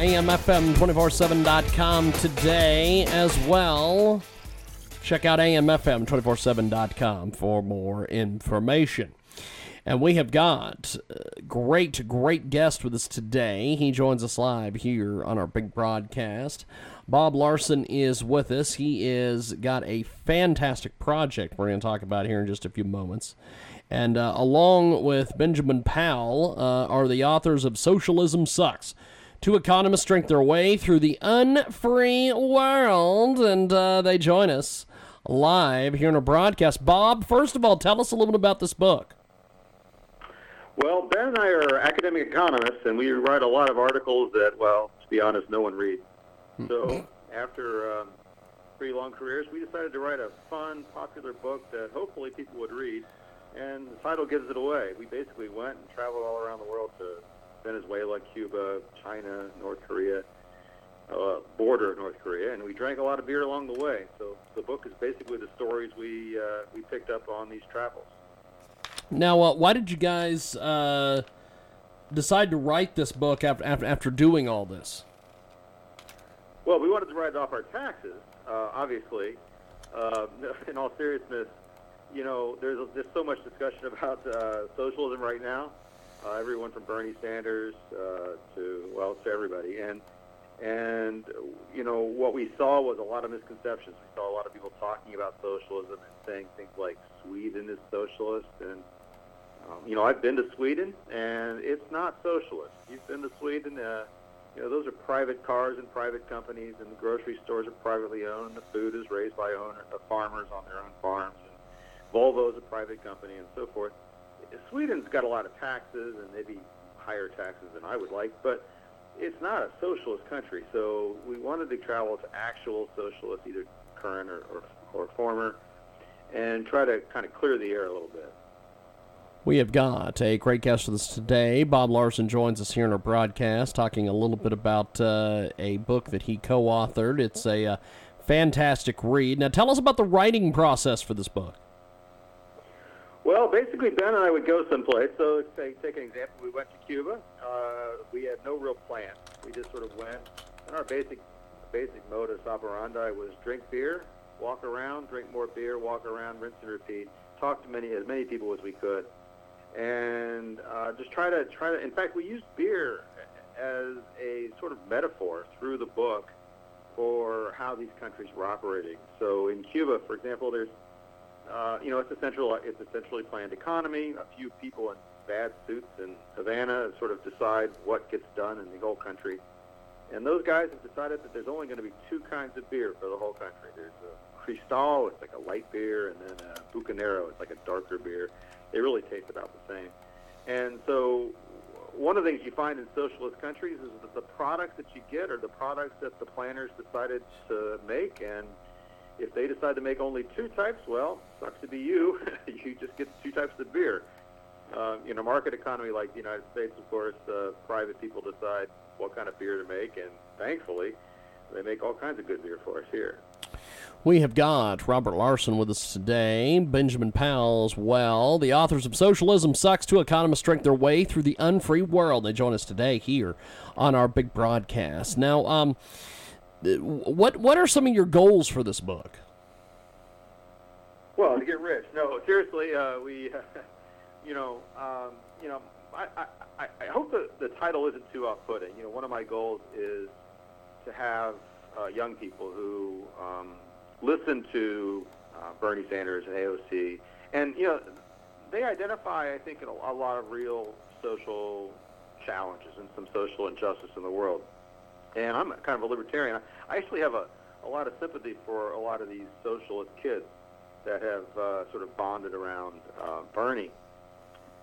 AMFM247.com today as well. Check out AMFM247.com for more information. And we have got a great, great guest with us today. He joins us live here on our big broadcast. Bob Lawson is with us. He is got a fantastic project we're going to talk about here in just a few moments. And uh, along with Benjamin Powell uh, are the authors of Socialism Sucks. Two economists drink their way through the unfree world, and uh, they join us live here in our broadcast. Bob, first of all, tell us a little bit about this book. Well, Ben and I are academic economists, and we write a lot of articles that, well, to be honest, no one reads. So after um, pretty long careers, we decided to write a fun, popular book that hopefully people would read, and the title gives it away. We basically went and traveled all around the world to Venezuela, Cuba, China, North Korea, uh, border of North Korea, and we drank a lot of beer along the way. So the book is basically the stories we uh, we picked up on these travels. Now, uh, why did you guys uh, decide to write this book after, after after doing all this? Well, we wanted to write it off our taxes, uh, obviously. Uh, in all seriousness, you know, there's there's so much discussion about uh, socialism right now. Uh, everyone from Bernie Sanders uh, to well, to everybody, and and you know what we saw was a lot of misconceptions. We saw a lot of people talking about socialism and saying things like Sweden is socialist, and um, you know I've been to Sweden, and it's not socialist. You've been to Sweden. Uh, you know, those are private cars and private companies, and the grocery stores are privately owned, the food is raised by owner, uh, farmers on their own farms, and Volvo is a private company, and so forth. Sweden's got a lot of taxes, and maybe higher taxes than I would like, but it's not a socialist country. So we wanted to travel to actual socialists, either current or, or, or former, and try to kind of clear the air a little bit. We have got a great guest with us today. Bob Lawson joins us here in our broadcast, talking a little bit about uh, a book that he co authored. It's a uh, fantastic read. Now, tell us about the writing process for this book. Well, basically, Ben and I would go someplace. So, say, take an example. We went to Cuba. Uh, we had no real plan. We just sort of went, and our basic basic modus operandi was drink beer, walk around, drink more beer, walk around, rinse and repeat. Talk to many as many people as we could, and uh, just try to try to. In fact, we used beer as a sort of metaphor through the book for how these countries were operating. So, in Cuba, for example, there's uh, you know, it's a central, it's a centrally planned economy. A few people in bad suits in Havana sort of decide what gets done in the whole country. And those guys have decided that there's only going to be two kinds of beer for the whole country. There's a Cristal, it's like a light beer, and then a Bucanero, it's like a darker beer. They really taste about the same. And so one of the things you find in socialist countries is that the products that you get are the products that the planners decided to make, and if they decide to make only two types, well, sucks to be you. you just get two types of beer. Uh, in a market economy like the United States, of course, uh, private people decide what kind of beer to make, and thankfully, they make all kinds of good beer for us here. We have got Robert Lawson with us today, Benjamin Powell as well. The authors of Socialism Sucks, Two Economists Drink Their Way Through the Unfree World. They join us today here on our big broadcast. Now, um, what what are some of your goals for this book? Well, to get rich. No, seriously, uh, we, you know, um, you know, I, I, I hope the, the title isn't too off-putting. You know, one of my goals is to have uh, young people who um, listen to uh, Bernie Sanders and AOC, and you know, they identify, I think, in a, a lot of real social challenges and some social injustice in the world. And I'm kind of a libertarian. I actually have a, a lot of sympathy for a lot of these socialist kids that have uh, sort of bonded around uh, Bernie.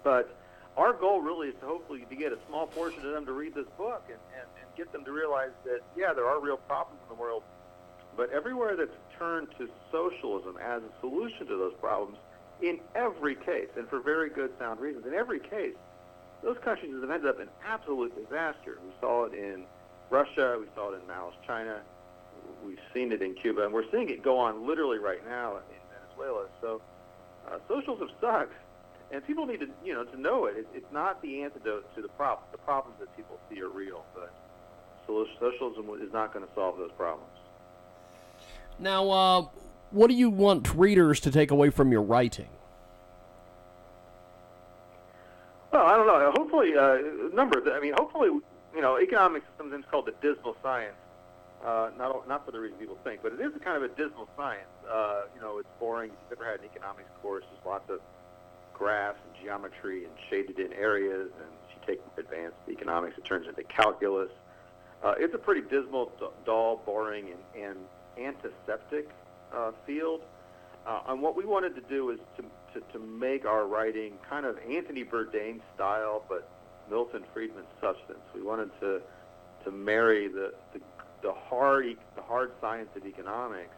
But our goal really is to hopefully to get a small portion of them to read this book and, and, and get them to realize that, yeah, there are real problems in the world, but everywhere that's turned to socialism as a solution to those problems, in every case, and for very good, sound reasons, in every case, those countries have ended up in absolute disaster. We saw it in Russia, we saw it in Mao's China, we've seen it in Cuba, and we're seeing it go on literally right now in Venezuela. So uh, socialism sucks, and people need to, you know, to know it. it. It's not the antidote to the problem. The problems that people see are real, but socialism is not going to solve those problems. Now, uh, what do you want readers to take away from your writing? Well, I don't know. Hopefully, uh. I mean, hopefully, you know, economics is sometimes called the dismal science. Uh, not not for the reason people think, but it is a kind of a dismal science. Uh, you know, it's boring. If you've ever had an economics course, there's lots of graphs and geometry and shaded in areas, and if you take advanced economics, it turns into calculus. Uh, it's a pretty dismal, dull, boring, and, and antiseptic uh, field. Uh, and what we wanted to do is to, to, to make our writing kind of Anthony Bourdain style, but Milton Friedman substance. We wanted to to marry the, the the hard the hard science of economics,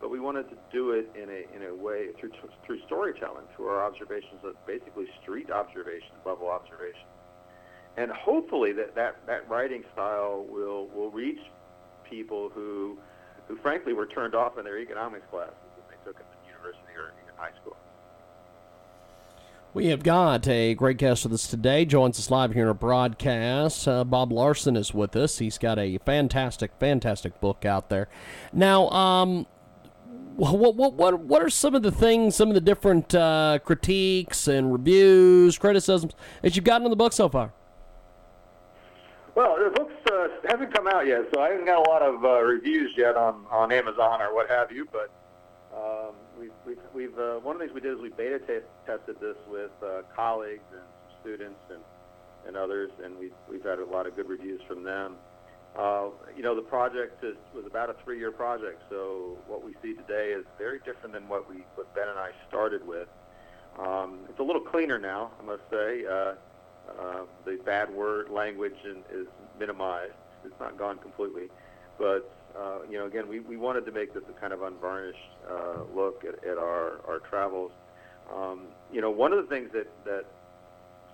but we wanted to do it in a in a way through through storytelling, through our observations of basically street observations, level observations, and hopefully that that that writing style will will reach people who who frankly were turned off in their economics classes that they took in university or even high school. We have got a great guest with us today. Joins us live here in our broadcast. Uh, Bob Lawson is with us. He's got a fantastic, fantastic book out there. Now, um, what what what what are some of the things, some of the different uh, critiques and reviews, criticisms that you've gotten in the book so far? Well, the books uh, haven't come out yet, so I haven't got a lot of uh, reviews yet on on Amazon or what have you. But we've, we've, uh, one of the things we did is we beta t- tested this with uh, colleagues and students and, and others, and we've, we've had a lot of good reviews from them. Uh, you know, the project is, was about a three-year project, so what we see today is very different than what we what Ben and I started with. Um, it's a little cleaner now, I must say. Uh, uh, the bad word language in, is minimized. It's not gone completely, but uh, you know, again, we, we wanted to make this a kind of unvarnished uh, look at, at our, our travels. Um, you know, one of the things that, that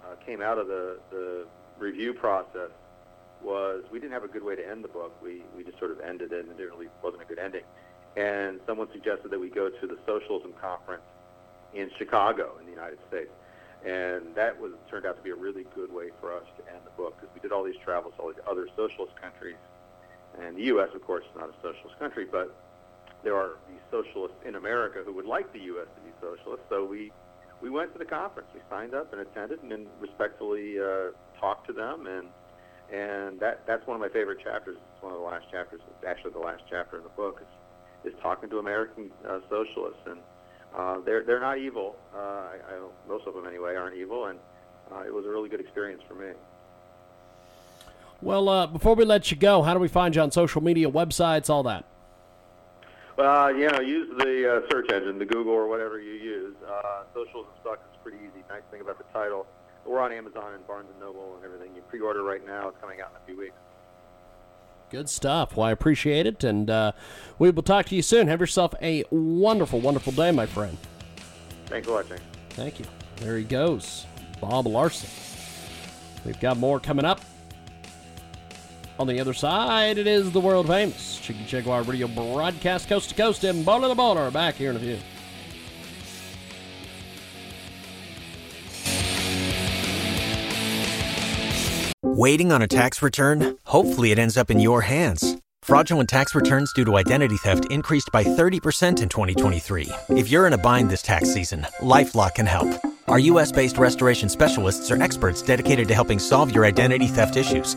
uh, came out of the, the review process was we didn't have a good way to end the book. We, we just sort of ended it, and it really wasn't a good ending. And someone suggested that we go to the Socialism Conference in Chicago in the United States. And that was turned out to be a really good way for us to end the book because we did all these travels to all these other socialist countries and the U.S., of course, is not a socialist country, but there are these socialists in America who would like the U.S. to be socialist. So we we went to the conference. We signed up and attended, and then respectfully uh, talked to them. And and that that's one of my favorite chapters. It's one of the last chapters. It's actually the last chapter in the book. Is is talking to American uh, socialists, and uh, they're they're not evil. Uh, I, I, most of them anyway aren't evil, and uh, it was a really good experience for me. Well, uh, before we let you go, how do we find you on social media, websites, all that? Well, you know, use the uh, search engine, the Google or whatever you use. Uh, Socialism Sucks is pretty easy. Nice thing about the title. We're on Amazon and Barnes and Noble and everything. You pre-order right now. It's coming out in a few weeks. Good stuff. Well, I appreciate it, and uh, we will talk to you soon. Have yourself a wonderful, wonderful day, my friend. Thanks lot, James. Thank you. There he goes, Bob Lawson. We've got more coming up. On the other side, it is the world famous Chicky Jaguar radio broadcast coast to coast in Boulder the Boulder. Back here in a few. Waiting on a tax return? Hopefully, it ends up in your hands. Fraudulent tax returns due to identity theft increased by 30% in 2023. If you're in a bind this tax season, LifeLock can help. Our U.S. based restoration specialists are experts dedicated to helping solve your identity theft issues